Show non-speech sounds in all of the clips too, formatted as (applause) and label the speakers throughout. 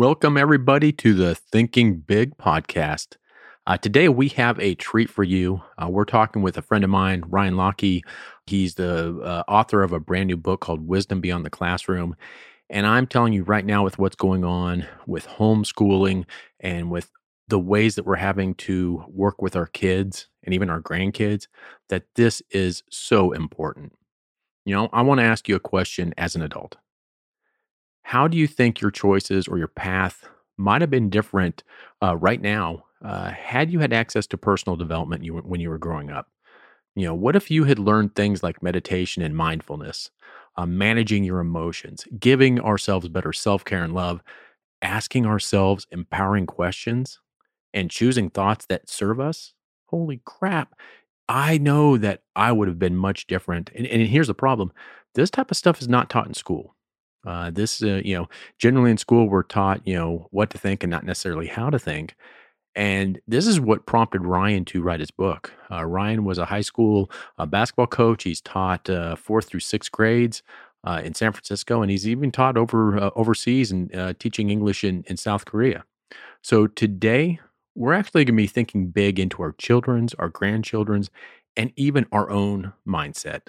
Speaker 1: Welcome, everybody, to the Thinking Big podcast. Uh, today, we have a treat for you. Uh, we're talking with a friend of mine, Ryan Lochte. He's the uh, author of a brand new book called Wisdom Beyond the Classroom. And I'm telling you right now, with what's going on with homeschooling and with the ways that we're having to work with our kids and even our grandkids, that this is so important. You know, I want to ask you a question as an adult. How do you think your choices or your path might have been different uh, right now uh, had you had access to personal development you, when you were growing up? You know, what if you had learned things like meditation and mindfulness, uh, managing your emotions, giving ourselves better self care and love, asking ourselves empowering questions, and choosing thoughts that serve us? Holy crap. I know that I would have been much different. And, and here's the problem this type of stuff is not taught in school. Uh, this, uh, you know, generally in school, we're taught, you know, what to think and not necessarily how to think. And this is what prompted Ryan to write his book. Uh, Ryan was a high school uh, basketball coach. He's taught uh, fourth through sixth grades uh, in San Francisco, and he's even taught over overseas and teaching English in, in South Korea. So today, we're actually going to be thinking big into our children's, our grandchildren's, and even our own mindset.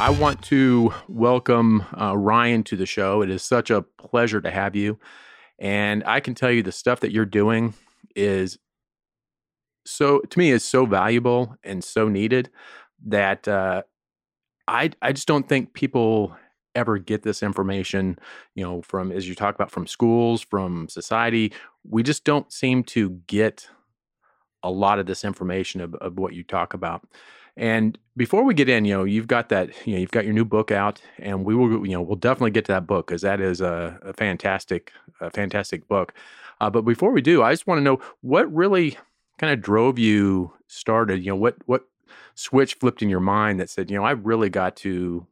Speaker 1: I want to welcome uh, Ryan to the show. It is such a pleasure to have you. And I can tell you the stuff that you're doing is so, to me, is so valuable and so needed that uh, I, I just don't think people ever get this information, you know, from, as you talk about, from schools, from society. We just don't seem to get a lot of this information of, of what you talk about. And before we get in, you know, you've got that, you know, you've got your new book out, and we will, you know, we'll definitely get to that book because that is a, a, fantastic, a fantastic book. Uh, but before we do, I just want to know what really kind of drove you started. You know, what what switch flipped in your mind that said, you know, I've really got to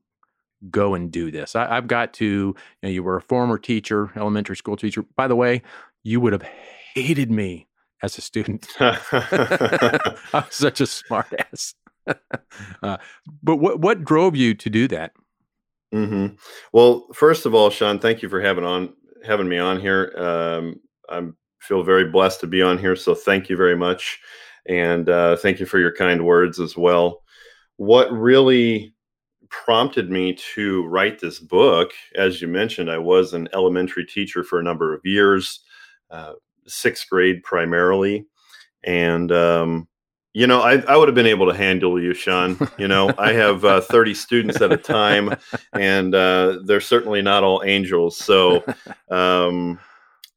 Speaker 1: go and do this. I, have got to. You know, you were a former teacher, elementary school teacher. By the way, you would have hated me as a student. (laughs) (laughs) I was such a smartass. (laughs) uh, but what what drove you to do that?
Speaker 2: Mm-hmm. Well, first of all, Sean, thank you for having on having me on here. Um, I feel very blessed to be on here, so thank you very much, and uh, thank you for your kind words as well. What really prompted me to write this book, as you mentioned, I was an elementary teacher for a number of years, uh, sixth grade primarily, and um, you know, I, I would have been able to handle you, Sean. You know, (laughs) I have uh, 30 students at a time, and uh, they're certainly not all angels. So, um,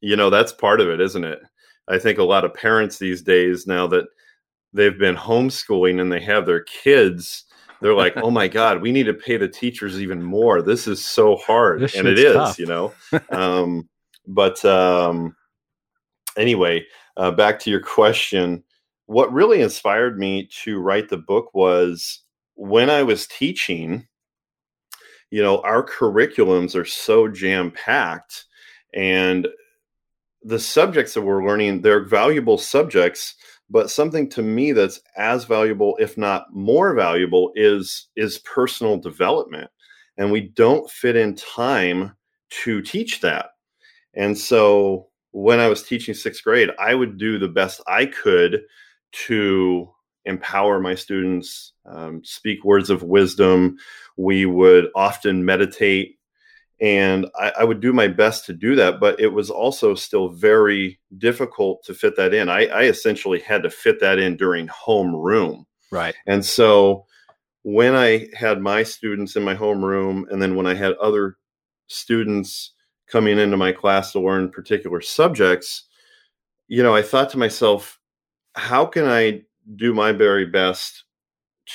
Speaker 2: you know, that's part of it, isn't it? I think a lot of parents these days, now that they've been homeschooling and they have their kids, they're like, oh my God, we need to pay the teachers even more. This is so hard. This and it is, tough. you know. (laughs) Um, but um, anyway, uh, back to your question what really inspired me to write the book was when I was teaching, you know, our curriculums are so jam packed and the subjects that we're learning, they're valuable subjects, but something to me that's as valuable, if not more valuable, is is personal development. And we don't fit in time to teach that. And so when I was teaching sixth grade, I would do the best I could to empower my students, um, speak words of wisdom. We would often meditate, and I, I, would do my best to do that. But it was also still very difficult to fit that in. I, I essentially had to fit that in during homeroom.
Speaker 1: Right.
Speaker 2: And so when I had my students in my homeroom, and then when I had other students coming into my class to learn particular subjects, you know, I thought to myself, how can I do my very best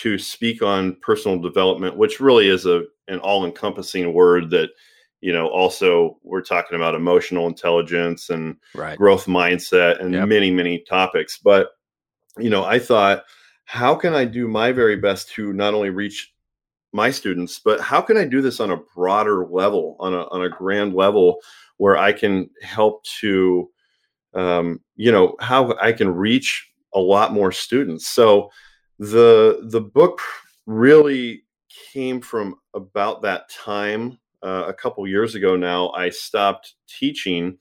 Speaker 2: to speak on personal development, which really is a an all encompassing word that you know, also we're talking about emotional intelligence and
Speaker 1: right.
Speaker 2: growth mindset and
Speaker 1: Yep.
Speaker 2: many, many topics. But, you know, I thought, how can I do my very best to not only reach my students, but how can I do this on a broader level, on a on a grand level, where I can help to, um, you know, how I can reach a lot more students. So the the book really came from about that time uh, a couple years ago. Now I stopped teaching,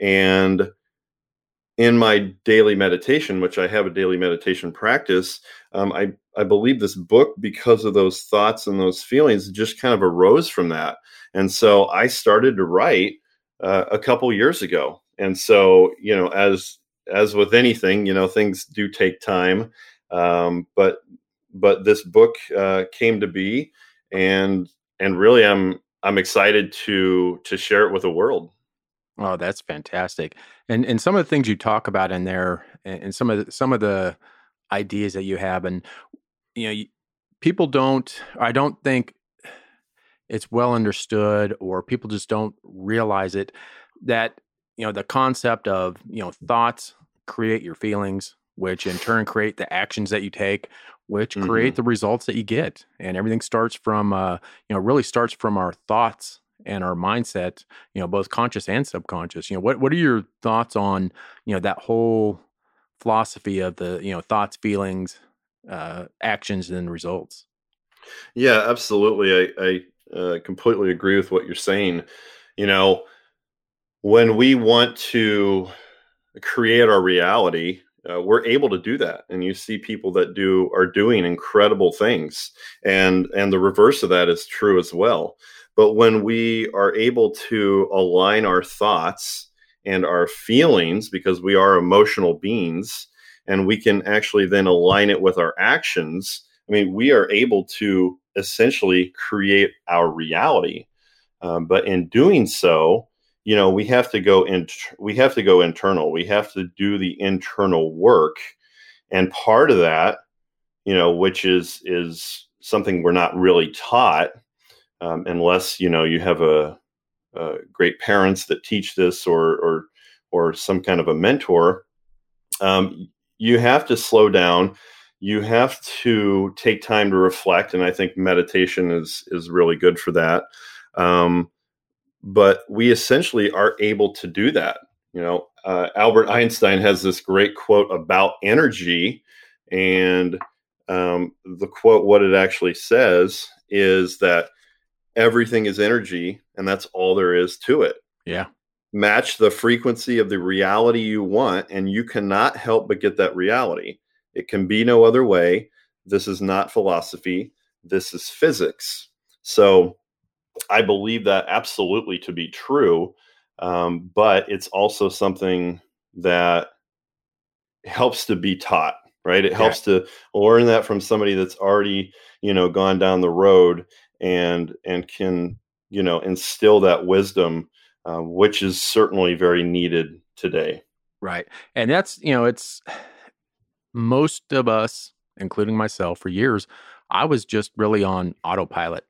Speaker 2: and in my daily meditation, which I have a daily meditation practice, um, I I believe this book because of those thoughts and those feelings just kind of arose from that, and so I started to write uh, a couple years ago. And so you know, as as with anything, you know, things do take time, um, but but this book uh, came to be, and and really, I'm I'm excited to to share it with the world.
Speaker 1: Oh, that's fantastic. And and some of the things you talk about in there, and, some of the, some of the ideas that you have, and you know, you, people don't. I don't think it's well understood, or people just don't realize it. That you know, the concept of you know, thoughts create your feelings, which in turn create the actions that you take, which
Speaker 2: Mhm.
Speaker 1: create the results that you get. And everything starts from, uh, you know, really starts from our thoughts and our mindset, you know, both conscious and subconscious. You know, what what are your thoughts on, you know, that whole philosophy of the, you know, thoughts, feelings, uh, actions, and results?
Speaker 2: Yeah, absolutely. I, I uh, completely agree with what you're saying. You know, when we want to create our reality, uh, we're able to do that, and you see people that do are doing incredible things, and and the reverse of that is true as well. But when we are able to align our thoughts and our feelings, because we are emotional beings, and we can actually then align it with our actions, I mean, we are able to essentially create our reality. Um, but in doing so, you know, we have to go in. We have to go internal. We have to do the internal work, and part of that, you know, which is is something we're not really taught, um, unless you know you have a, a great parents that teach this or or or some kind of a mentor. Um, you have to slow down you have to take time to reflect and i think meditation is is really good for that um, but we essentially are able to do that you know uh, albert einstein has this great quote about energy and um, the quote what it actually says is that everything is energy and that's all there is to it
Speaker 1: Yeah.
Speaker 2: match the frequency of the reality you want and you cannot help but get that reality it can be no other way. This is not philosophy. This is physics. So I believe that absolutely to be true. Um, but it's also something that helps to be taught, right? It
Speaker 1: Yeah.
Speaker 2: helps to learn that from somebody that's already, you know, gone down the road and and can, you know, instill that wisdom, um, which is certainly very needed today.
Speaker 1: Right. And that's, you know, it's (sighs) most of us, including myself, for years, I was just really on autopilot.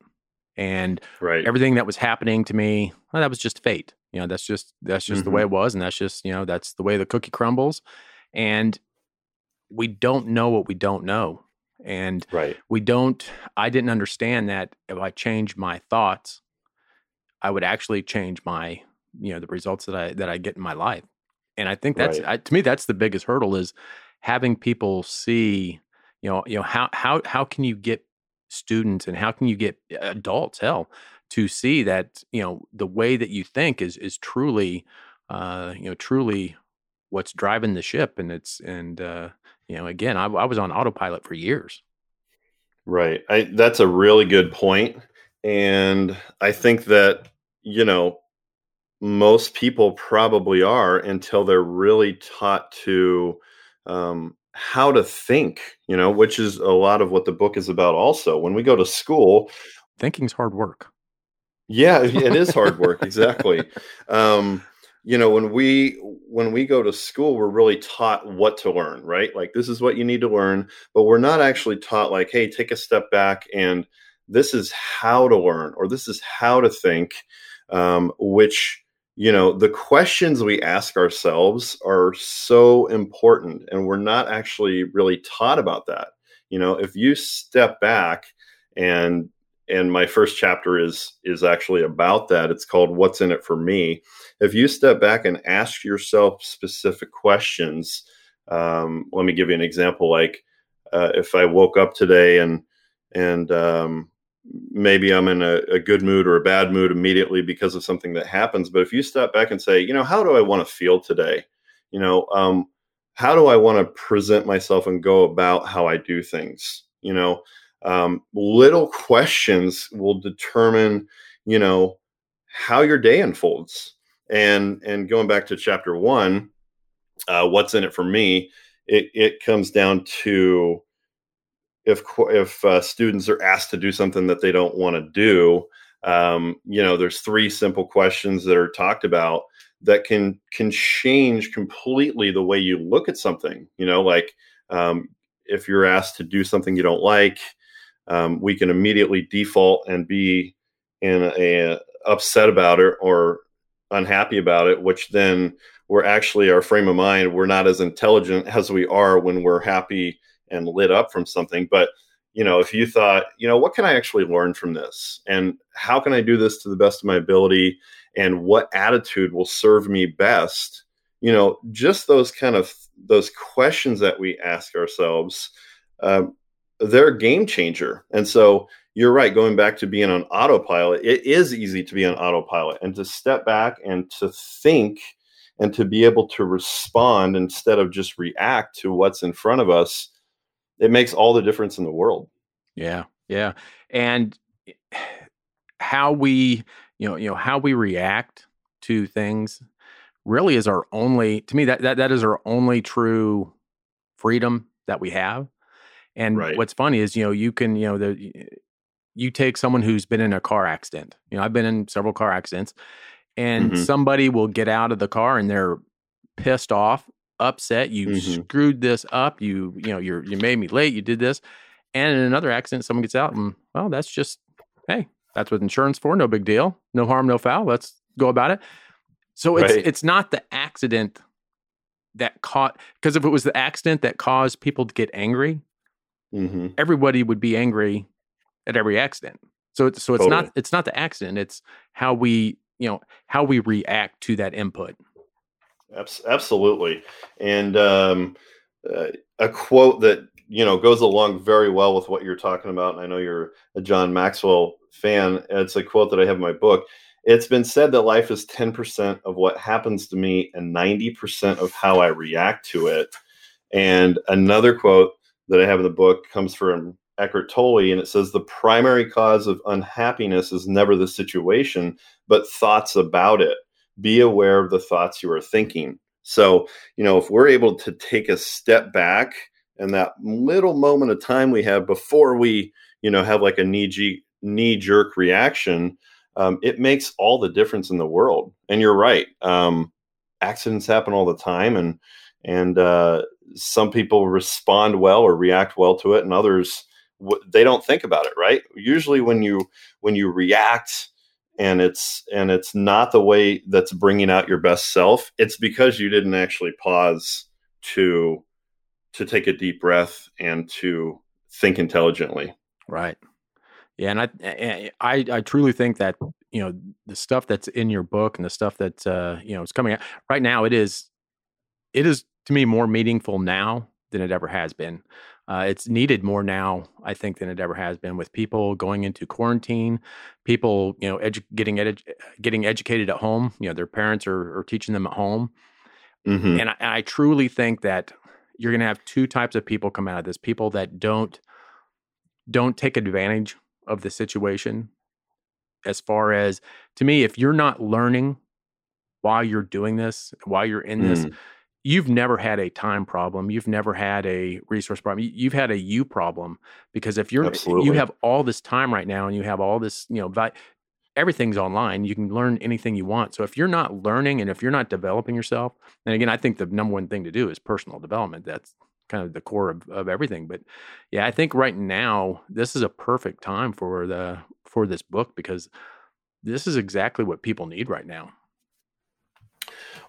Speaker 1: And
Speaker 2: Right.
Speaker 1: everything that was happening to me, well, that was just fate. You know, that's just that's just the way mm-hmm. it was, and that's just you know that's the way the cookie crumbles. And we don't know what we don't know, and
Speaker 2: right.
Speaker 1: we don't. I didn't understand that if I change my thoughts, I would actually change my you know the results that I that I get in my life. And I think that's
Speaker 2: Right.
Speaker 1: I, to me that's the biggest hurdle is having people see you know you know how how how can you get students and how can you get adults hell to see that you know the way that you think is is truly uh you know truly what's driving the ship and it's and uh you know again I, I was on autopilot for years
Speaker 2: Right. I that's a really good. And I think that, you know, most people probably are until they're really taught to um, how to think, you know, which is a lot of what the book is about also. When we go to school,
Speaker 1: thinking's hard work
Speaker 2: yeah, it is hard work, (laughs) exactly. Um, you know, when we when we go to school, we're really taught what to learn, right? Like this is what you need to learn, but we're not actually taught like, hey, take a step back and this is how to learn or this is how to think. um, which you know the questions we ask ourselves are so important and we're not actually really taught about that. You know if you step back and and my first chapter is is actually about that it's called what's in it for me. If you step back and ask yourself specific questions um, let me give you an example like uh, if i woke up today and and um, maybe i'm in a, a, good mood or a bad mood immediately because of something that happens. But if you step back and say you know how do i want to feel today? You know um, how do i want to present myself and go about how i do things? You know um, little questions will determine you know how your day unfolds. And and going back to chapter one uh, what's in it for me it, it comes down to if if uh, students are asked to do something that they don't want to do um, you know there's three simple questions that are talked about that can can change completely the way you look at something you know like um, if you're asked to do something you don't like um, we can immediately default and be in a, a upset about it or unhappy about it, which then we're actually our frame of mind we're not as intelligent as we are when we're happy and lit up from something but you know if you thought you know what can i actually learn from this and how can i do this to the best of my ability and what attitude will serve me best you know just those kind of those questions that we ask ourselves uh, they're a game changer. And so you're right, going back to being on autopilot, it is easy to be on autopilot and to step back and to think and to be able to respond instead of just react to what's in front of us. It makes all the difference in the world.
Speaker 1: Yeah. Yeah. And how we, you know, you know, how we react to things really is our only to me that that, that is our only true freedom that we have and right. what's funny is, you know, you can, you know, the you take someone who's been in a car accident. You know, I've been in several car accidents, and mm-hmm. somebody will get out of the car and they're pissed off, upset. You mm-hmm. screwed this up. You, you know, you're you made me late. You did this. And in another accident, someone gets out and well, that's just hey, that's what insurance for. No big deal. No harm, no foul. Let's go about it. So it's right. it's not the accident that caught because if it was the accident that caused people to get angry, mm-hmm. everybody would be angry at every accident. So it's so it's totally. not it's not the accident. It's how we you know how we react to that input.
Speaker 2: Absolutely, and um, uh, a quote that you know goes along very well with what you're talking about. And I know you're a John Maxwell fan. It's a quote that I have in my book. It's been said that life is 10% of what happens to me and 90% of how I react to it. And another quote that I have in the book comes from Eckhart Tolle, and it says the primary cause of unhappiness is never the situation, but thoughts about it. Be aware of the thoughts you are thinking. So, you know, if we're able to take a step back and that little moment of time we have before we, you know, have like a knee knee jerk reaction, um, it makes all the difference in the world. And you're right. Um, accidents happen all the time, and and uh, some people respond well or react well to it and others they don't think about it right usually when you when you react and it's and it's not the way that's bringing out your best self. It's because you didn't actually pause to to take a deep breath and to think intelligently.
Speaker 1: Right. Yeah and i i i truly think that you know the stuff that's in your book and the stuff that uh you know is coming out right now it is it is to me more meaningful now than it ever has been. Uh, it's needed more now, I think, than it ever has been. With people going into quarantine, people, you know, edu- getting edu- getting educated at home. You know, their parents are, are teaching them at home, mm-hmm. and, I, I truly think that you're going to have two types of people come out of this: people that don't don't take advantage of the situation. As far as to me, if you're not learning while you're doing this, while you're in this, mm you've never had a time problem you've never had a resource problem you've had a you problem because if you're Absolutely. you have all this time right now and you have all this you know vi- everything's online you can learn anything you want so if you're not learning and if you're not developing yourself and again i think the number one thing to do is personal development that's kind of the core of, of everything but yeah i think right now this is a perfect time for the for this book because this is exactly what people need right now.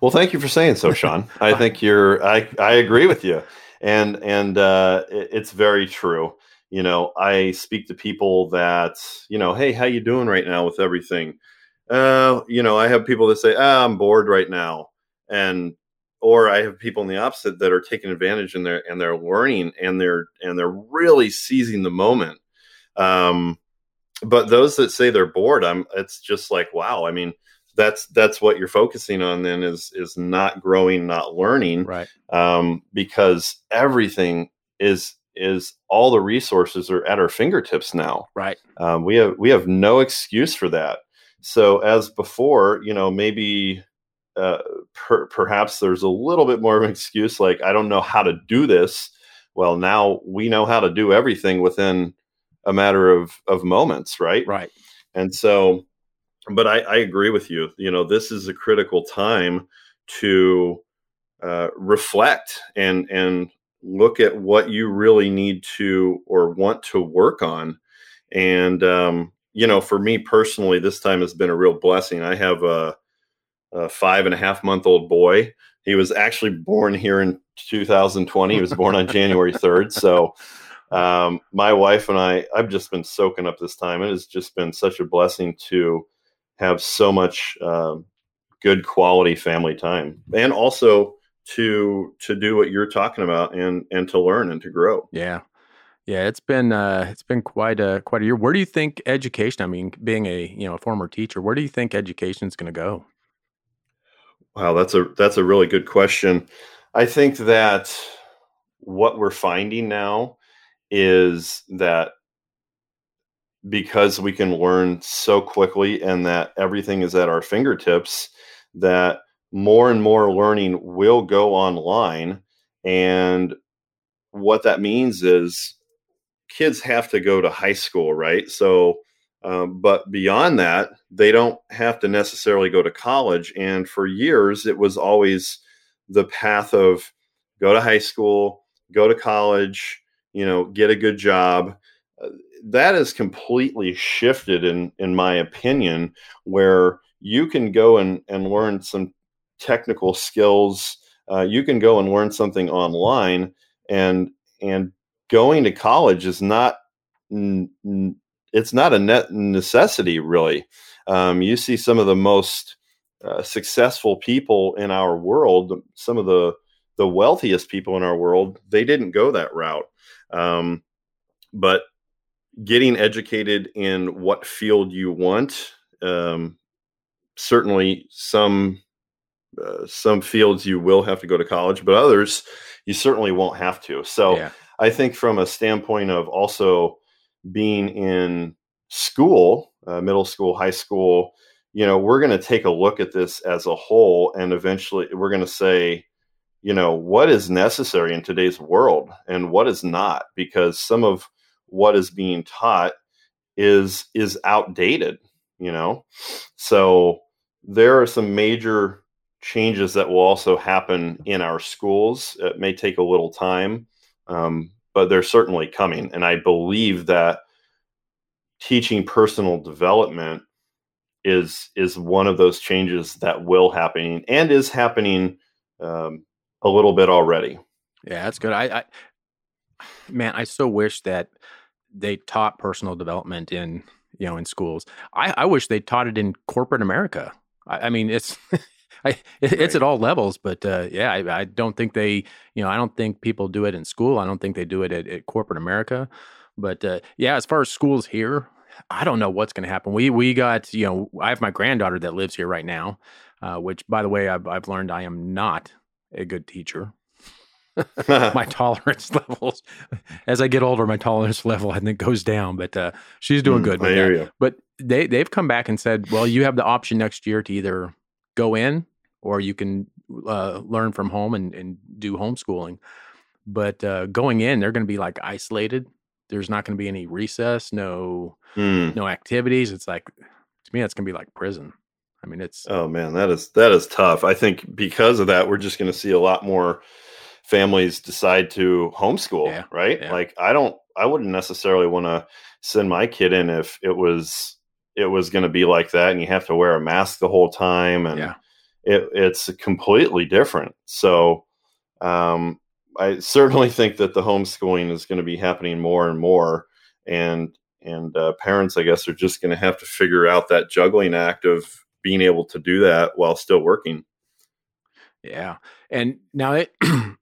Speaker 2: Well, thank you for saying so, Sean. (laughs) I think you're. I I agree with you, and and uh, it, it's very true. You know, I speak to people that you know, hey, how you doing right now with everything? Uh, you know, I have people that say, ah, I'm bored right now, and or I have people in the opposite that are taking advantage and they're and they're learning and they're and they're really seizing the moment. Um, but those that say they're bored, I'm. It's just like wow. I mean that's that's what you're focusing on then is is not growing not learning
Speaker 1: right.
Speaker 2: um, because everything is is all the resources are at our fingertips now.
Speaker 1: Right.
Speaker 2: Um, we have we have no excuse for that. So as before you know maybe uh, per, perhaps there's a little bit more of an excuse like i don't know how to do this. Well now we know how to do everything within a matter of of moments right?
Speaker 1: Right.
Speaker 2: And so but I, I, agree with you. You know, this is a critical time to uh, reflect and and look at what you really need to or want to work on. And um, you know, for me personally, this time has been a real blessing. I have a, a five and a half month old boy. He was actually born here in 2020. He was born on January 3rd. So um, my wife and I, I've just been soaking up this time. It has just been such a blessing to have so much uh, good quality family time, and also to to do what you're talking about and and to learn and to grow.
Speaker 1: Yeah. Yeah, it's been uh, it's been quite a quite a year. Where do you think education? I mean, being a you know a former teacher, where do you think education is going to go?
Speaker 2: Wow, that's a that's a really good question. I think that what we're finding now is that because we can learn so quickly and that everything is at our fingertips that more and more learning will go online. And what that means is kids have to go to high school right? So um, but beyond that they don't have to necessarily go to college. And for years it was always the path of go to high school go to college you know get a good job that has completely shifted in in my opinion where you can go and, and learn some technical skills uh, you can go and learn something online and and going to college is not it's not a net necessity really. Um, you see some of the most uh, successful people in our world some of the the wealthiest people in our world they didn't go that route. Um, but getting educated in what field you want. Um, certainly, some uh, some fields you will have to go to college, but others you certainly won't have to. So, yeah. I think from a standpoint of also being in school, uh, middle school, high school, you know, we're going to take a look at this as a whole, and eventually we're going to say, you know, what is necessary in today's world and what is not, because some of what is being taught is is outdated you know? So there are some major changes that will also happen in our schools. It may take a little time um, but they're certainly coming and i believe that teaching personal development is is one of those changes that will happen and is happening um, a little bit already.
Speaker 1: Yeah that's good. I, I man i so wish that they taught personal development in you know in schools. I, I wish they taught it in corporate America. I, I mean, it's (laughs) I, it's right. at all levels, but uh, yeah, I, I, don't think they, you know, I don't think people do it in school. I don't think they do it at, at corporate America. But uh, yeah, as far as schools here, I don't know what's going to happen. We we got, you know, I have my granddaughter that lives here right now, uh, which, by the way, I've, I've learned I am not a good teacher. (laughs) my tolerance (laughs) levels as I get older, my tolerance level I think goes down. But uh, she's doing mm, good. With that. But they they've come back and said, well, you have the option next year to either go in or you can uh, learn from home and, and do homeschooling. But uh, going in, they're going to be like isolated. There's not going to be any recess, no mm. no activities. It's like to me, that's going to be like prison. I mean, it's
Speaker 2: oh man, that is that is tough. I think because of that, we're just going to see a lot more families decide to homeschool, yeah, right? Yeah. Like I don't I wouldn't necessarily want to send my kid in if it was it was going to be like that and you have to wear a mask the whole time and
Speaker 1: Yeah.
Speaker 2: it, it's completely different so um, i certainly (laughs) think that the homeschooling is going to be happening more and more and and uh, parents i guess are just going to have to figure out that juggling act of being able to do that while still working
Speaker 1: Yeah, and now it, (clears throat)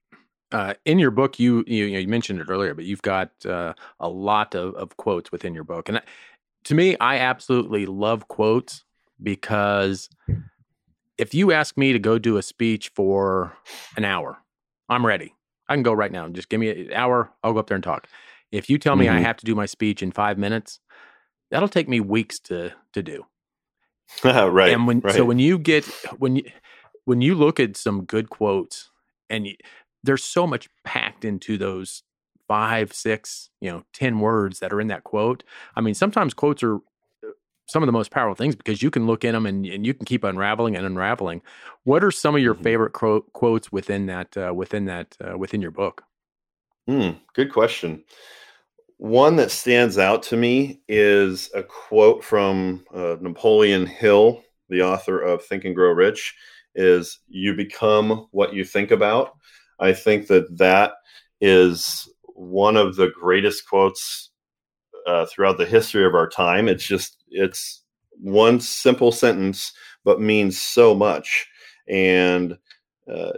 Speaker 1: uh, in your book, you, you you mentioned it earlier, but you've got uh, a lot of, of quotes within your book, and I- to me, I absolutely love quotes because if you ask me to go do a speech for an hour, I'm ready. I can go right now. Just give me an hour. I'll go up there and talk. If you tell me I
Speaker 2: Mhm.
Speaker 1: have to do my speech in five minutes, that'll take me weeks to to do. (laughs)
Speaker 2: right
Speaker 1: and when
Speaker 2: right.
Speaker 1: so when you get when you when you look at some good quotes and you, there's so much packed into those five six you know ten words that are in that quote i mean sometimes quotes are uh, some of the most powerful things because you can look in them and, and you can keep unraveling and unraveling what are some of your
Speaker 2: Mhm.
Speaker 1: favorite quote, quotes within that uh, within that uh, within your book
Speaker 2: Hmm, good question. One that stands out to me is a quote from uh, Napoleon Hill, the author of Think and Grow Rich, is you become what you think about. I think that that is one of the greatest quotes uh, throughout the history of our time. It's just it's one simple sentence, but means so much. And uh,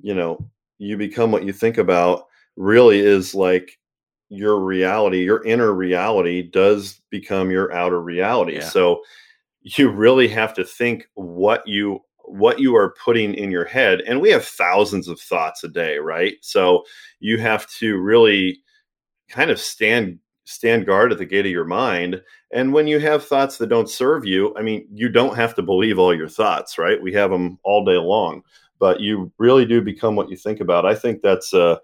Speaker 2: you know, you become what you think about really is like your reality, your inner reality does become your outer reality.
Speaker 1: Yeah.
Speaker 2: So you really have to think what you what you are putting in your head and we have thousands of thoughts a day right? So you have to really kind of stand stand guard at the gate of your mind and when you have thoughts that don't serve you i mean you don't have to believe all your thoughts right? We have them all day long but you really do become what you think about. I think that's a,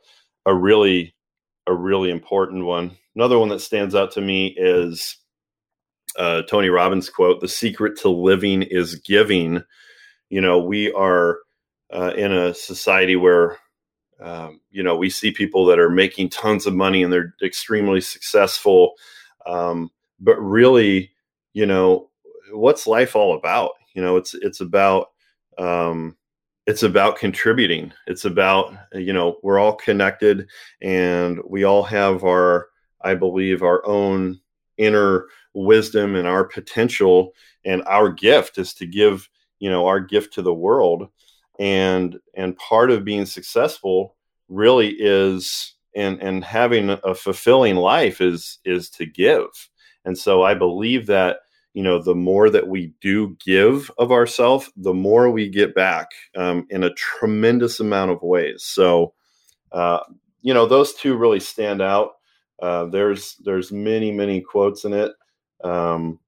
Speaker 2: a really a really important one. Another one that stands out to me is uh, tony robbins quote the secret to living is giving you know we are uh, in a society where um, you know we see people that are making tons of money and they're extremely successful um, but really you know what's life all about? You know it's it's about um, it's about contributing. It's about you know we're all connected and we all have our i believe our own inner wisdom and our potential. And our gift is to give you know our gift to the world. And and part of being successful really is and and having a fulfilling life is is to give. And so i believe that you know the more that we do give of ourselves the more we get back um, in a tremendous amount of ways. So uh, you know those two really stand out. Uh, there's there's many many quotes in it. Um,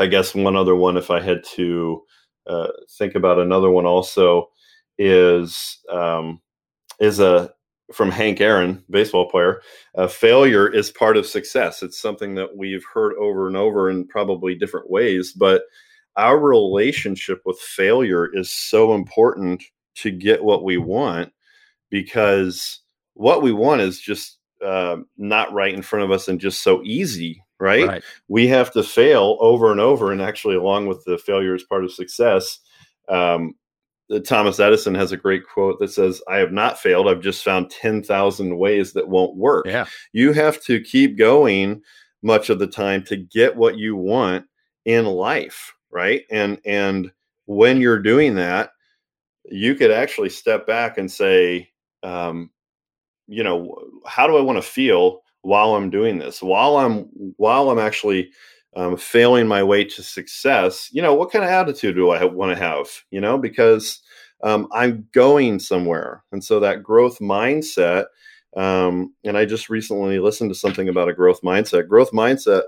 Speaker 2: i guess one other one if i had to uh, think about another one also is um, is a from Hank Aaron, baseball player. Uh, failure is part of success. It's something that we've heard over and over in probably different ways, but our relationship with failure is so important to get what we want because what we want is just uh, not right in front of us and just so easy, right?
Speaker 1: right.
Speaker 2: We have to fail over and over and actually along with the failure is part of success um, thomas edison has a great quote that says i have not failed i've just found 10000 ways that won't work.
Speaker 1: Yeah.
Speaker 2: You have to keep going much of the time to get what you want in life right? And and when you're doing that you could actually step back and say um, you know how do i want to feel while i'm doing this while i'm while i'm actually um, failing my way to success you know what kind of attitude do i want to have you know? Because um, i'm going somewhere. And so that growth mindset um, and i just recently listened to something about a growth mindset. Growth mindset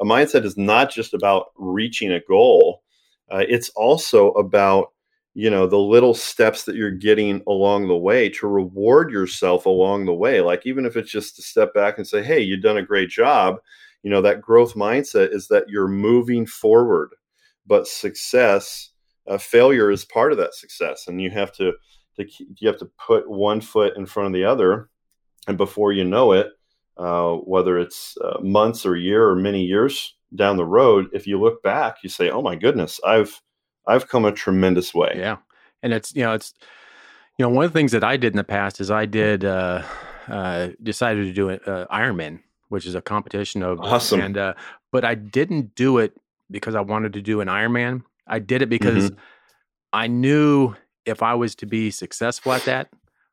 Speaker 2: a mindset is not just about reaching a goal uh, it's also about you know the little steps that you're getting along the way to reward yourself along the way like even if it's just to step back and say hey you've done a great job you know that growth mindset is that you're moving forward but success uh, failure is part of that success and you have to, to you have to put one foot in front of the other and before you know it uh, whether it's uh, months or year or many years down the road, if you look back, you say, "Oh my goodness, I've I've come a tremendous way."
Speaker 1: Yeah, and it's you know it's you know one of the things that I did in the past is I did uh, uh, decided to do an uh, Ironman, which is a competition of
Speaker 2: awesome,
Speaker 1: and uh, but I didn't do it because I wanted to do an Ironman. I did it because mm-hmm. I knew if I was to be successful at that,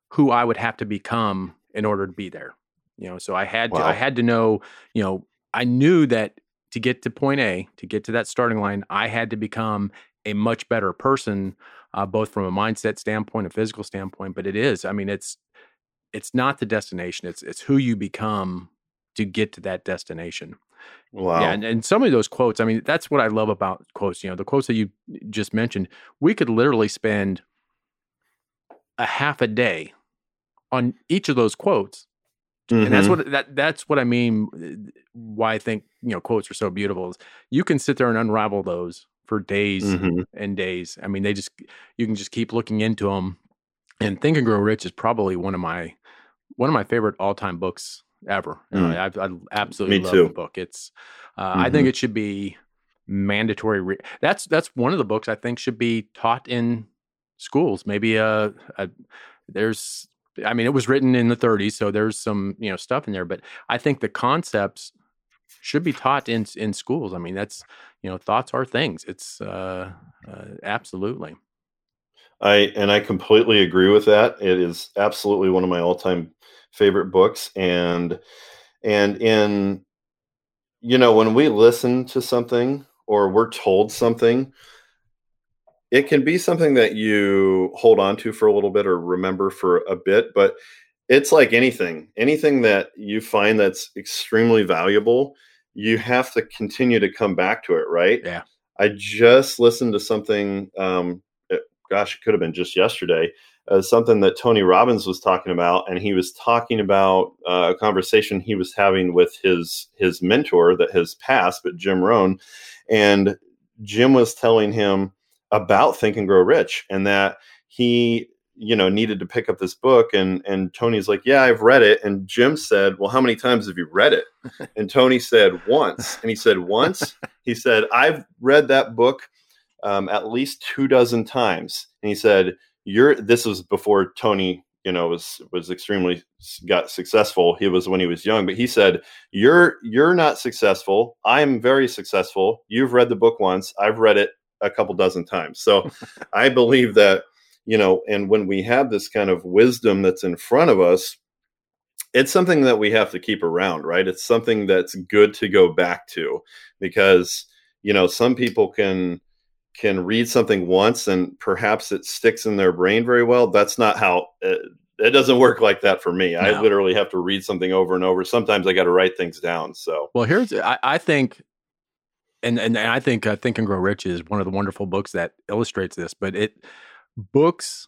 Speaker 1: who I would have to become in order to be there. You know, so I had wow. to I had to know, you know, I knew that to get to point A, to get to that starting line, I had to become a much better person, uh, both from a mindset standpoint, a physical standpoint. But it is, I mean, it's it's not the destination; it's it's who you become to get to that destination.
Speaker 2: Wow.
Speaker 1: Yeah, and, and some of those quotes, I mean, that's what I love about quotes. You know, the quotes that you just mentioned, we could literally spend a half a day on each of those quotes Mm-hmm. And that's mm-hmm. what that that's what I mean. Uh, why I think you know quotes are so beautiful is you can sit there and unravel those for days mm-hmm. and days. I mean, they just you can just keep looking into them. And Think and Grow Rich is probably one of my one of my favorite all time books ever. Mm. I, I, absolutely
Speaker 2: Me
Speaker 1: love
Speaker 2: too.
Speaker 1: the book. It's uh, mm-hmm. I think mm-hmm. it should be mandatory. Re- that's that's one of the books I think should be taught in schools. Maybe a, uh, a there's I mean, it was written in the 30s, so there's some you know stuff in there. But I think the concepts should be taught in in schools. I mean, that's you know, thoughts are things. It's uh, uh, absolutely.
Speaker 2: I and I completely agree with that. It is absolutely one of my all time favorite books, and and in you know when we listen to something or we're told something it can be something that you hold on to for a little bit or remember for a bit but it's like anything anything that you find that's extremely valuable you have to continue to come back to it right?
Speaker 1: Yeah.
Speaker 2: I just listened to something um it, gosh it could have been just yesterday uh, something that tony robbins was talking about and he was talking about uh, a conversation he was having with his his mentor that has passed but jim rohn and jim was telling him about Think and Grow Rich and that he you know needed to pick up this book and and Tony's like yeah I've read it. And Jim said well how many times have you read it? (laughs) And Tony said once. And he said once? (laughs) He said I've read that book um, at least two dozen times. And he said you're this was before Tony you know was was extremely got successful. He was when he was young. But he said you're you're not successful. I'm very successful. You've read the book once. I've read it a couple dozen times. So (laughs) I believe that, you know, and when we have this kind of wisdom that's in front of us, it's something that we have to keep around, right? It's something that's good to go back to because, you know, some people can can read something once and perhaps it sticks in their brain very well. That's not how it, uh, it doesn't work like that for me. No. I literally have to read something over and over. Sometimes I got to write things down. So,
Speaker 1: well, here's I, I think and and I think uh, Think and Grow Rich is one of the wonderful books that illustrates this. But it books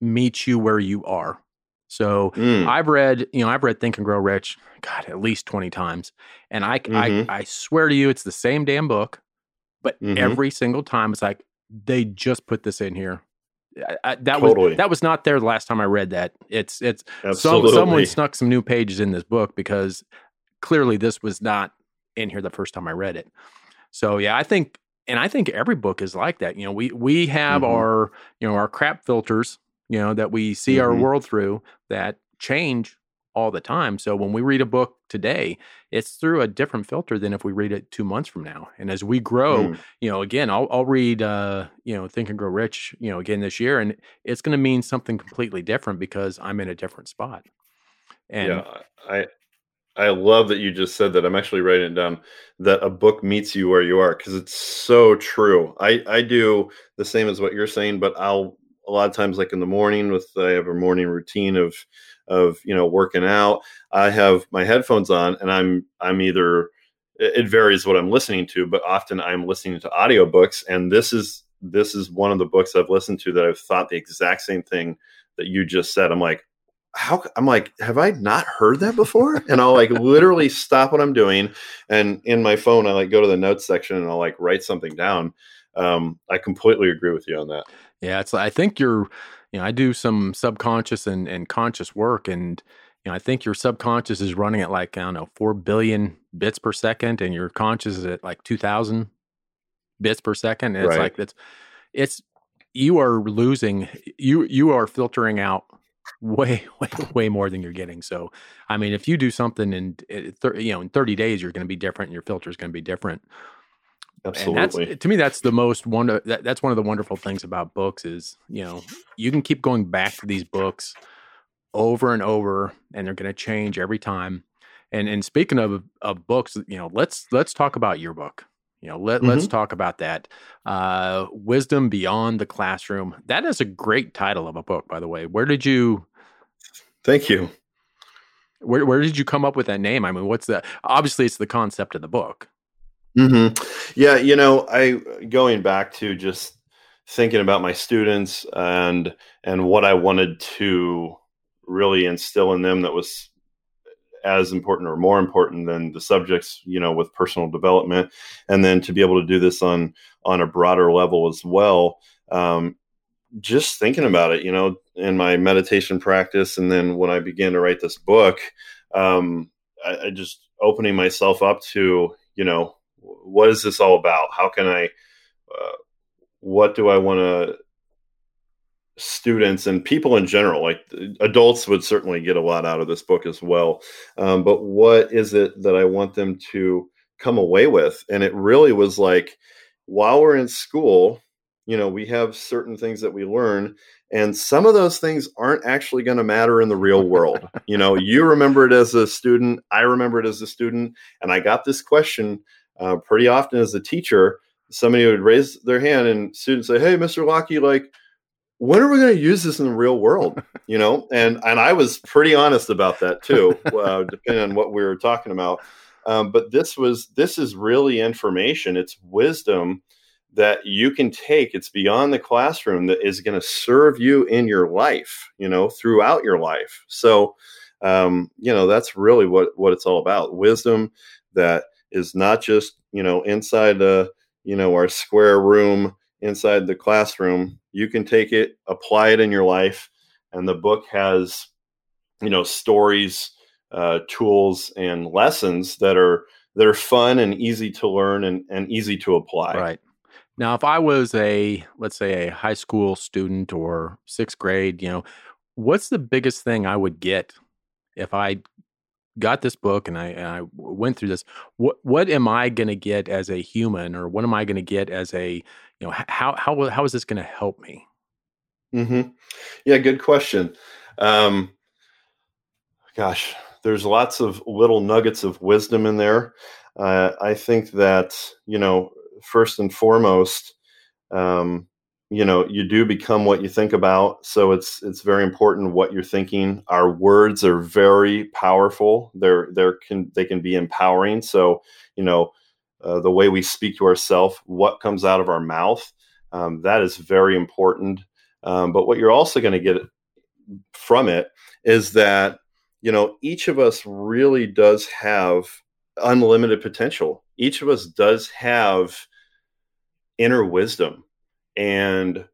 Speaker 1: meet you where you are. So mm. I've read, you know, I've read Think and Grow Rich, God, at least twenty times, and I mm-hmm. I, I swear to you, it's the same damn book, but mm-hmm. every single time it's like they just put this in here. I, I, that totally. was that was not there the last time I read that. It's it's some, someone snuck some new pages in this book because clearly this was not in here the first time I read it. So yeah, I think and I think every book is like that. You know, we we have mm-hmm. our you know our crap filters, you know, that we see mm-hmm. our world through that change all the time. So when we read a book today, it's through a different filter than if we read it two months from now. And as we grow, mm. you know, again, I'll, I'll read, uh, you know, Think and Grow Rich, you know, again this year, and it's going to mean something completely different because I'm in a different spot.
Speaker 2: And yeah, I I love that you just said that. I'm actually writing it down that a book meets you where you are because it's so true. I I do the same as what you're saying, but I'll a lot of times like in the morning with I have a morning routine of of you know working out. I have my headphones on and I'm I'm either it varies what I'm listening to, but often I'm listening to audiobooks and this is this is one of the books I've listened to that I've thought the exact same thing that you just said. I'm like, how I'm like, have I not heard that before? And I'll like literally stop what I'm doing, and in my phone, I like go to the notes section and I'll like write something down. Um, I completely agree with you on that.
Speaker 1: Yeah, it's. I think you're. You know, I do some subconscious and and conscious work, and you know, I think your subconscious is running at like, I don't know, 4 billion bits per second and your conscious is at like 2000 bits per second. And it's
Speaker 2: Right.
Speaker 1: like, it's, it's, you are losing, you, you are filtering out way, (laughs) way, way more than you're getting. So, I mean, if you do something in, uh, you know, in 30 days, you're going to be different. And your filter is going to be different.
Speaker 2: Absolutely.
Speaker 1: And that's to me, that's the most wonder. That, that's one of the wonderful things about books is you know you can keep going back to these books over and over, and they're going to change every time. And and speaking of of books, you know, let's let's talk about your book. You know, let let's talk about that. Uh, Wisdom beyond the classroom. That is a great title of a book, by the way. Where did you
Speaker 2: Thank you.
Speaker 1: where where did you come up with that name? I mean, what's the obviously it's the concept of the book.
Speaker 2: hmm Yeah, you know, I going back to just thinking about my students and and what I wanted to really instill in them that was as important or more important than the subjects, you know, with personal development, and then to be able to do this on on a broader level as well. Um, just thinking about it, you know, in my meditation practice, and then when I began to write this book, um, I, I just opening myself up to, you know, what is this all about? How can I, uh, what do I want to, students and people in general, like adults would certainly get a lot out of this book as well. Um, but what is it that I want them to come away with? And it really was like, while we're in school, you know, we have certain things that we learn. And some of those things aren't actually going to matter in the real world. (laughs) you know, you remember it as a student. I remember it as a student. And I got this question uh, pretty often as a teacher. Somebody would raise their hand and students say, Hey, Mr. Lockie, like, when are we going to use this in the real world? (laughs) You know, and and I was pretty honest about that too, uh, depending on what we were talking about. Um, but this was this is really information. It's wisdom that you can take. It's beyond the classroom that is going to serve you in your life. You know, throughout your life. So, um, you know, that's really what what it's all about. Wisdom that is not just you know inside the you know our square room inside the classroom you can take it apply it in your life and the book has you know stories uh, tools and lessons that are that are fun and easy to learn and, and easy to apply
Speaker 1: Right. Now, if I was a, let's say, a high school student or sixth grade, you know, what's the biggest thing I would get if I got this book and I, and I went through this? What what am I going to get as a human, or what am I going to get as a, you know, how how how is this going to help me?
Speaker 2: hmm Yeah, good question. Um, gosh, there's lots of little nuggets of wisdom in there. Uh, I think that you know, first and foremost, um, you know, you do become what you think about. So it's it's very important what you're thinking. Our words are very powerful. They're they're can they can be empowering. So you know, uh, the way we speak to ourselves, what comes out of our mouth, um, that is very important. Um, but what you're also going to get from it is that you know each of us really does have unlimited potential. Each of us does have inner wisdom, and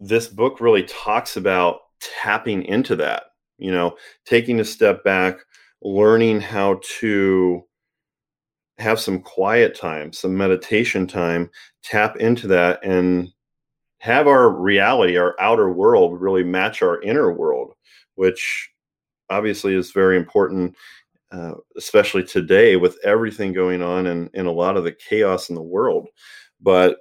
Speaker 2: this book really talks about tapping into that. You know, taking a step back, learning how to have some quiet time, some meditation time, tap into that and have our reality, our outer world really match our inner world, which obviously is very important, uh, especially today with everything going on and, and a lot of the chaos in the world. But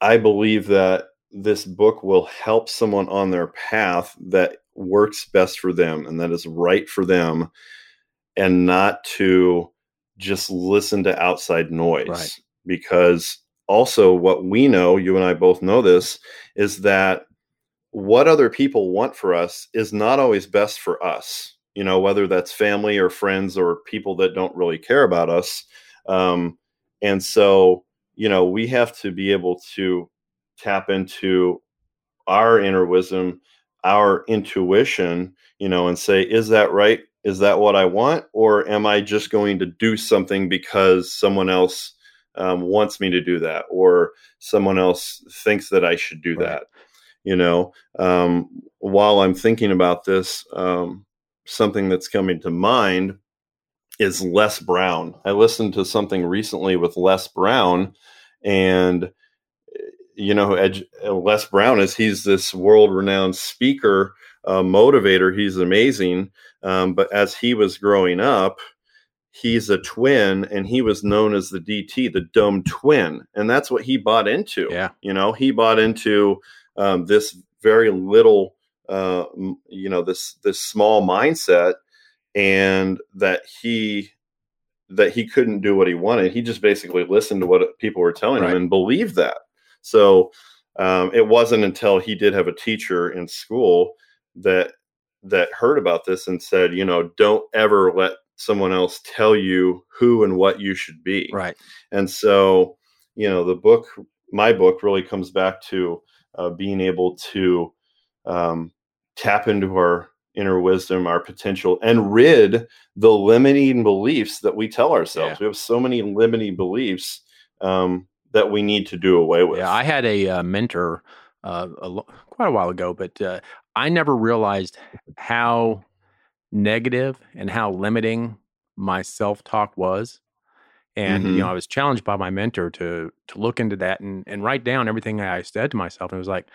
Speaker 2: I believe that this book will help someone on their path that works best for them and that is right for them and not to just listen to outside noise.
Speaker 1: Right.
Speaker 2: because also what we know you and i both know this is that what other people want for us is not always best for us. You know whether that's family or friends or people that don't really care about us. Um, and so you know we have to be able to tap into our inner wisdom our intuition you know and say is that right? Is that what i want? Or am i just going to do something because someone else um, wants me to do that or someone else thinks that i should do
Speaker 1: Right.
Speaker 2: that? You know um, while i'm thinking about this um, something that's coming to mind is Les Brown. I listened to something recently with Les Brown, and you know, Ed, Les Brown is he's this world renowned speaker, uh, motivator. He's amazing. Um, but as he was growing up, he's a twin and he was known as the DT, the dumb twin. And that's what he bought into.
Speaker 1: Yeah.
Speaker 2: You know, he bought into um, this very little, uh, you know, this, this small mindset and that he, that he couldn't do what he wanted. He just basically listened to what people were telling right. him and believed that. So um, it wasn't until he did have a teacher in school that that heard about this and said, you know, don't ever let someone else tell you who and what you should be.
Speaker 1: Right.
Speaker 2: And so, you know, the book, my book, really comes back to uh, being able to um, tap into our inner wisdom, our potential, and rid the limiting beliefs that we tell ourselves. Yeah. We have so many limiting beliefs um, that we need to do away with.
Speaker 1: Yeah, I had a uh, mentor uh, a, quite a while ago, but uh, I never realized how negative and how limiting my self talk was. And mm-hmm. you know, I was challenged by my mentor to to look into that and and write down everything I said to myself. And it was like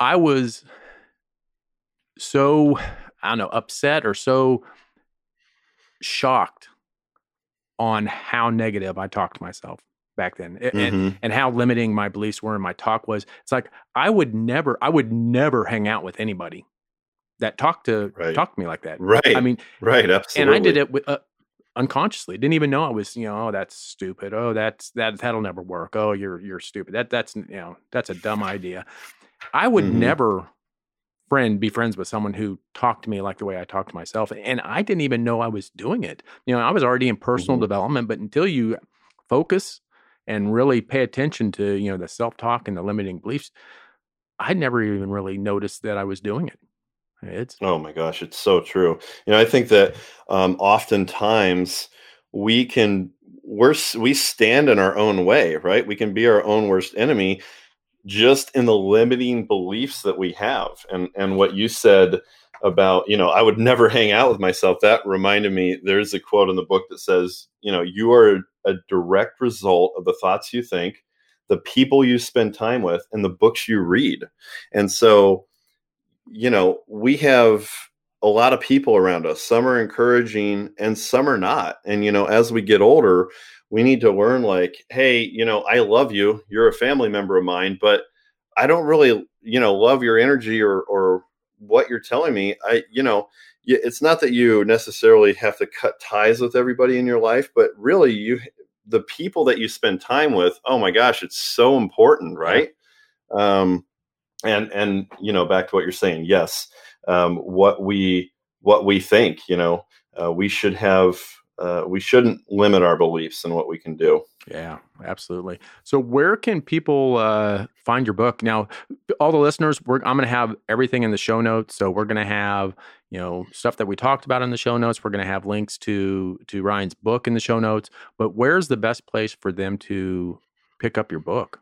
Speaker 1: I was so I don't know upset or so shocked on how negative I talked to myself back then and, mm-hmm. and how limiting my beliefs were and my talk was. It's like I would never, I would never hang out with anybody that talked to right. talk to me like that.
Speaker 2: Right.
Speaker 1: I mean,
Speaker 2: right. Absolutely.
Speaker 1: And I did it with, uh, unconsciously. Didn't even know I was, you know, oh, that's stupid. Oh, that's that that'll never work. Oh, you're you're stupid. That that's you know that's a dumb idea. I would mm-hmm. never friend be friends with someone who talked to me like the way I talk to myself, and I didn't even know I was doing it. You know, I was already in personal mm-hmm. development, but until you focus and really pay attention to you know the self-talk and the limiting beliefs i never even really noticed that i was doing it it's
Speaker 2: oh my gosh it's so true you know i think that um, oftentimes we can we're we stand in our own way right we can be our own worst enemy just in the limiting beliefs that we have. And and what you said about you know i would never hang out with myself that reminded me there's a quote in the book that says you know you are a direct result of the thoughts you think the people you spend time with and the books you read. And so you know we have a lot of people around us. Some are encouraging and some are not. And you know as we get older we need to learn like hey you know i love you you're a family member of mine but i don't really you know love your energy or or what you're telling me, I, you know, it's not that you necessarily have to cut ties with everybody in your life, but really you, the people that you spend time with, oh my gosh, it's so important, right? Um, and and you know, back to what you're saying, yes, um, what we what we think, you know, uh, we should have uh, we shouldn't limit our beliefs and what we can do.
Speaker 1: Yeah, absolutely. So, where can people uh, find your book? Now, all the listeners, I'm going to have everything in the show notes. So, we're going to have you know stuff that we talked about in the show notes. We're going to have links to to Ryan's book in the show notes. But where's the best place for them to pick up your book?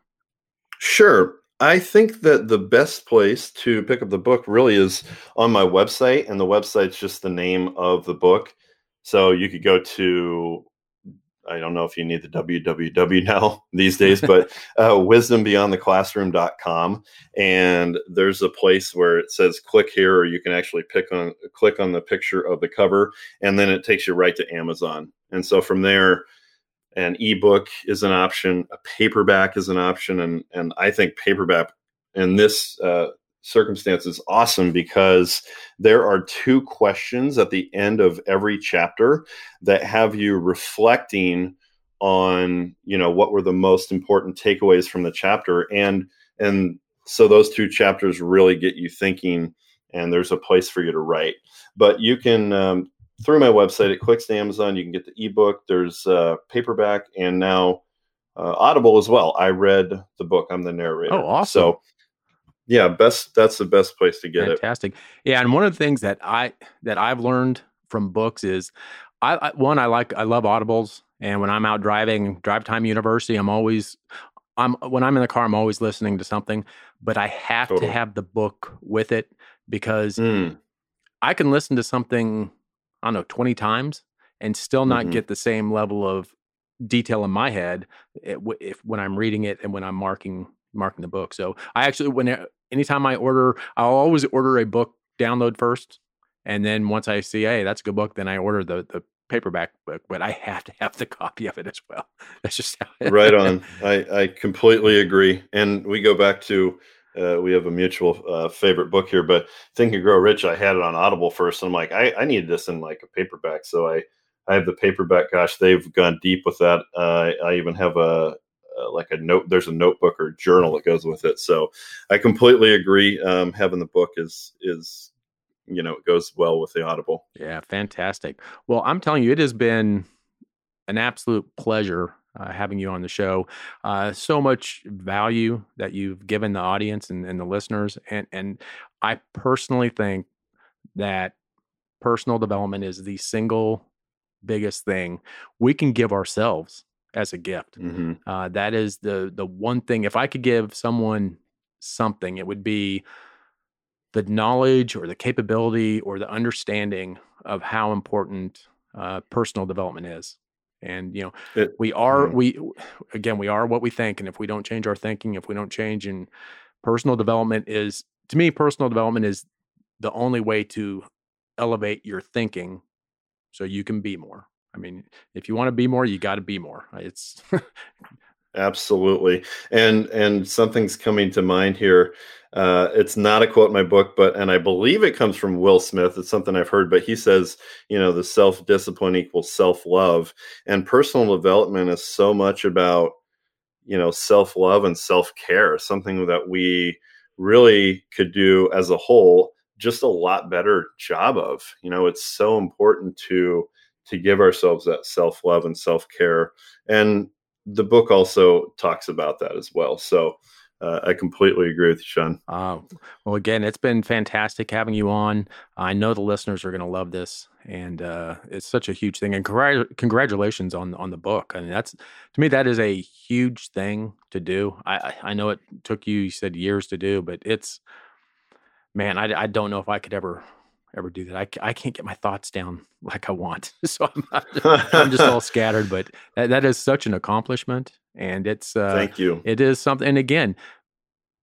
Speaker 2: Sure. I think that the best place to pick up the book really is on my website, and the website's just the name of the book. So you could go to I don't know if you need the www (laughs) now these days, (laughs) but uh, wisdombeyondtheclassroom.com. And there's a place where it says click here, or you can actually pick on click on the picture of the cover, and then it takes you right to Amazon. And so from there, an ebook is an option, a paperback is an option, and and I think paperback in this uh, circumstance is awesome because there are two questions at the end of every chapter that have you reflecting on you know what were the most important takeaways from the chapter. And and so those two chapters really get you thinking and there's a place for you to write. But you can um, through my website at clicks to amazon you can get the ebook. There's uh, paperback and now uh, audible as well. I read the book. I'm the narrator.
Speaker 1: Oh awesome.
Speaker 2: So yeah best that's the best place to get
Speaker 1: fantastic. it fantastic yeah and one of the things that i that i've learned from books is I, I, one i like i love audibles and when i'm out driving drive time university i'm always i'm when i'm in the car i'm always listening to something but i have totally. to have the book with it because mm. I can listen to something, I don't know, 20 times and still not mm-hmm. get the same level of detail in my head if, if, when I'm reading it and when I'm marking marking the book. So I actually when anytime I order, I'll always order a book download first, and then once I see, hey, that's a good book, then I order the the paperback book. But I have to have the copy of it as well. (laughs) That's just
Speaker 2: right on. (laughs) I I completely agree, and we go back to. Uh, we have a mutual uh, favorite book here, but Think and Grow Rich. I had it on Audible first, and I'm like, I, I need this in like a paperback. So I I have the paperback. Gosh, they've gone deep with that. Uh, I even have a, uh, like a note. There's a notebook or journal that goes with it. So I completely agree. Um, having the book is is you know it goes well with the Audible.
Speaker 1: Yeah, fantastic. Well, I'm telling you, it has been an absolute pleasure uh, having you on the show. Uh, so much value that you've given the audience and, and the listeners, and and I personally think that personal development is the single biggest thing we can give ourselves as a gift. Mm-hmm. Uh, that is the the one thing. If I could give someone something, it would be the knowledge or the capability or the understanding of how important uh, personal development is. And you know, it, we are mm-hmm. we again we are what we think, and if we don't change our thinking, if we don't change, and personal development is to me, personal development is the only way to elevate your thinking so you can be more. I mean, if you want to be more, you got to be more. It's (laughs)
Speaker 2: absolutely, and and something's coming to mind here. Uh, it's not a quote in my book, but and I believe it comes from Will Smith. It's something I've heard, but he says, you know, the self discipline equals self love, and personal development is so much about you know self love and self care. Something that we really could do as a whole just a lot better job of. You know, it's so important to to give ourselves that self love and self care, and the book also talks about that as well. So. Uh, I completely agree with you, Sean.
Speaker 1: Uh, well, again, it's been fantastic having you on. I know the listeners are going to love this, and uh, it's such a huge thing. And congratulations on on the book. I mean, that's to me that is a huge thing to do. I I know it took you, you said years to do, but it's man, I, I don't know if I could ever ever do that. I, I can't get my thoughts down (laughs) like I want. (laughs) so I'm, (laughs) I'm just all scattered, but that, that is such an accomplishment. And it's, uh,
Speaker 2: thank you.
Speaker 1: It is something. And again,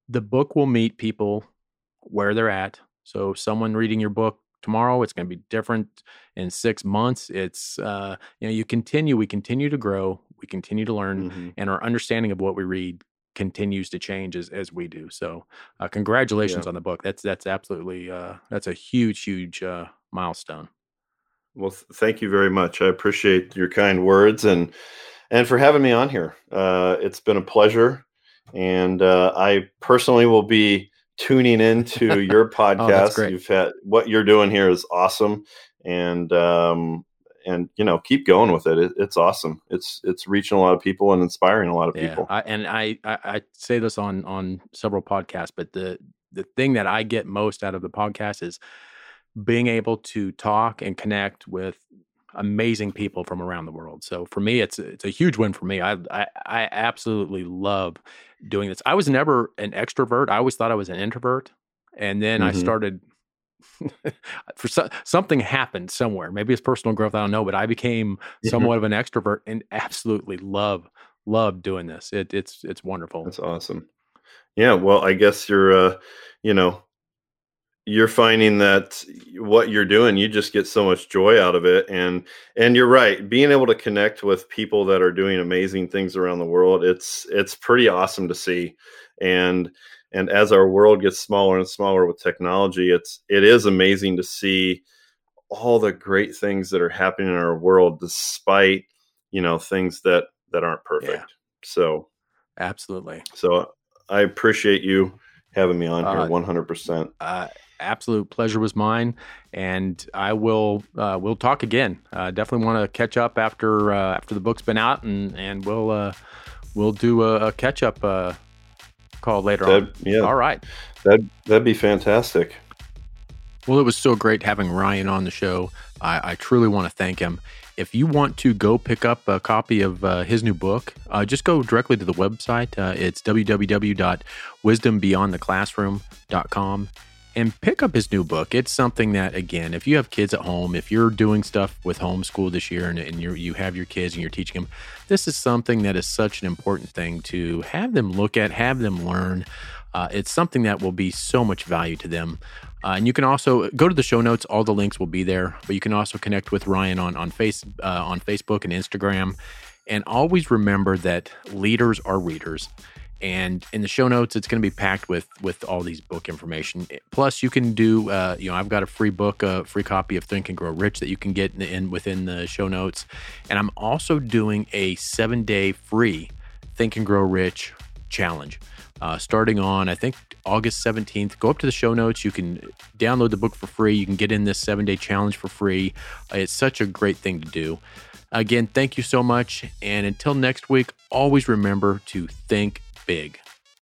Speaker 1: the book will meet people where they're at. So someone reading your book tomorrow, it's going to be different in six months. It's, uh, you know, you continue, we continue to grow, we continue to learn, mm-hmm. and our understanding of what we read continues to change as, as we do. So, uh, congratulations yeah. on the book. That's that's absolutely uh, that's a huge huge uh, milestone.
Speaker 2: Well, th- thank you very much. I appreciate your kind words and and for having me on here. Uh, it's been a pleasure, and uh, I personally will be tuning into your (laughs) oh, podcast. oh, You've had what you're doing here is awesome, and um, and you know keep going with it. it. it's awesome it's it's reaching a lot of people and inspiring a lot of people
Speaker 1: yeah, I, and I, I, I say this on on several podcasts but the the thing that i get most out of the podcast is being able to talk and connect with amazing people from around the world so for me it's it's a huge win for me i i, I absolutely love doing this i was never an extrovert i always thought i was an introvert and then mm-hmm. i started (laughs) for so, something happened somewhere. Maybe it's personal growth. I don't know, but I became somewhat of an extrovert and absolutely love love doing this. It, it's it's wonderful.
Speaker 2: That's awesome. Yeah. Well, I guess you're, uh, you know, you're finding that what you're doing, you just get so much joy out of it, and and you're right. Being able to connect with people that are doing amazing things around the world, it's it's pretty awesome to see, and and as our world gets smaller and smaller with technology it's it is amazing to see all the great things that are happening in our world despite you know things that that aren't perfect. Yeah. so
Speaker 1: absolutely.
Speaker 2: so i appreciate you having me on uh, here 100% uh,
Speaker 1: absolute pleasure was mine and i will uh, we'll talk again. Uh, definitely want to catch up after uh, after the book's been out and and we'll uh, we'll do a, a catch up call later that, on.
Speaker 2: Yeah.
Speaker 1: All right.
Speaker 2: That that'd be fantastic.
Speaker 1: Well, it was so great having Ryan on the show. I, I truly want to thank him. If you want to go pick up a copy of uh, his new book, uh, just go directly to the website. Uh, it's www.wisdombeyondtheclassroom.com. and pick up his new book. It's something that, again, if you have kids at home, if you're doing stuff with homeschool this year and, and you you have your kids and you're teaching them, this is something that is such an important thing to have them look at, have them learn. Uh, it's something that will be so much value to them. Uh, and you can also go to the show notes; all the links will be there. But you can also connect with Ryan on on face uh, on Facebook and Instagram. And always remember that leaders are readers and in the show notes it's going to be packed with with all these book information. Plus you can do uh, you know i've got a free book a free copy of think and grow rich that you can get in, in within the show notes. And i'm also doing a seven day free think and grow rich challenge uh, starting on i think august 17th go up to the show notes. You can download the book for free. You can get in this seven day challenge for free. Uh, it's such a great thing to do. Again thank you so much. And until next week always remember to think big.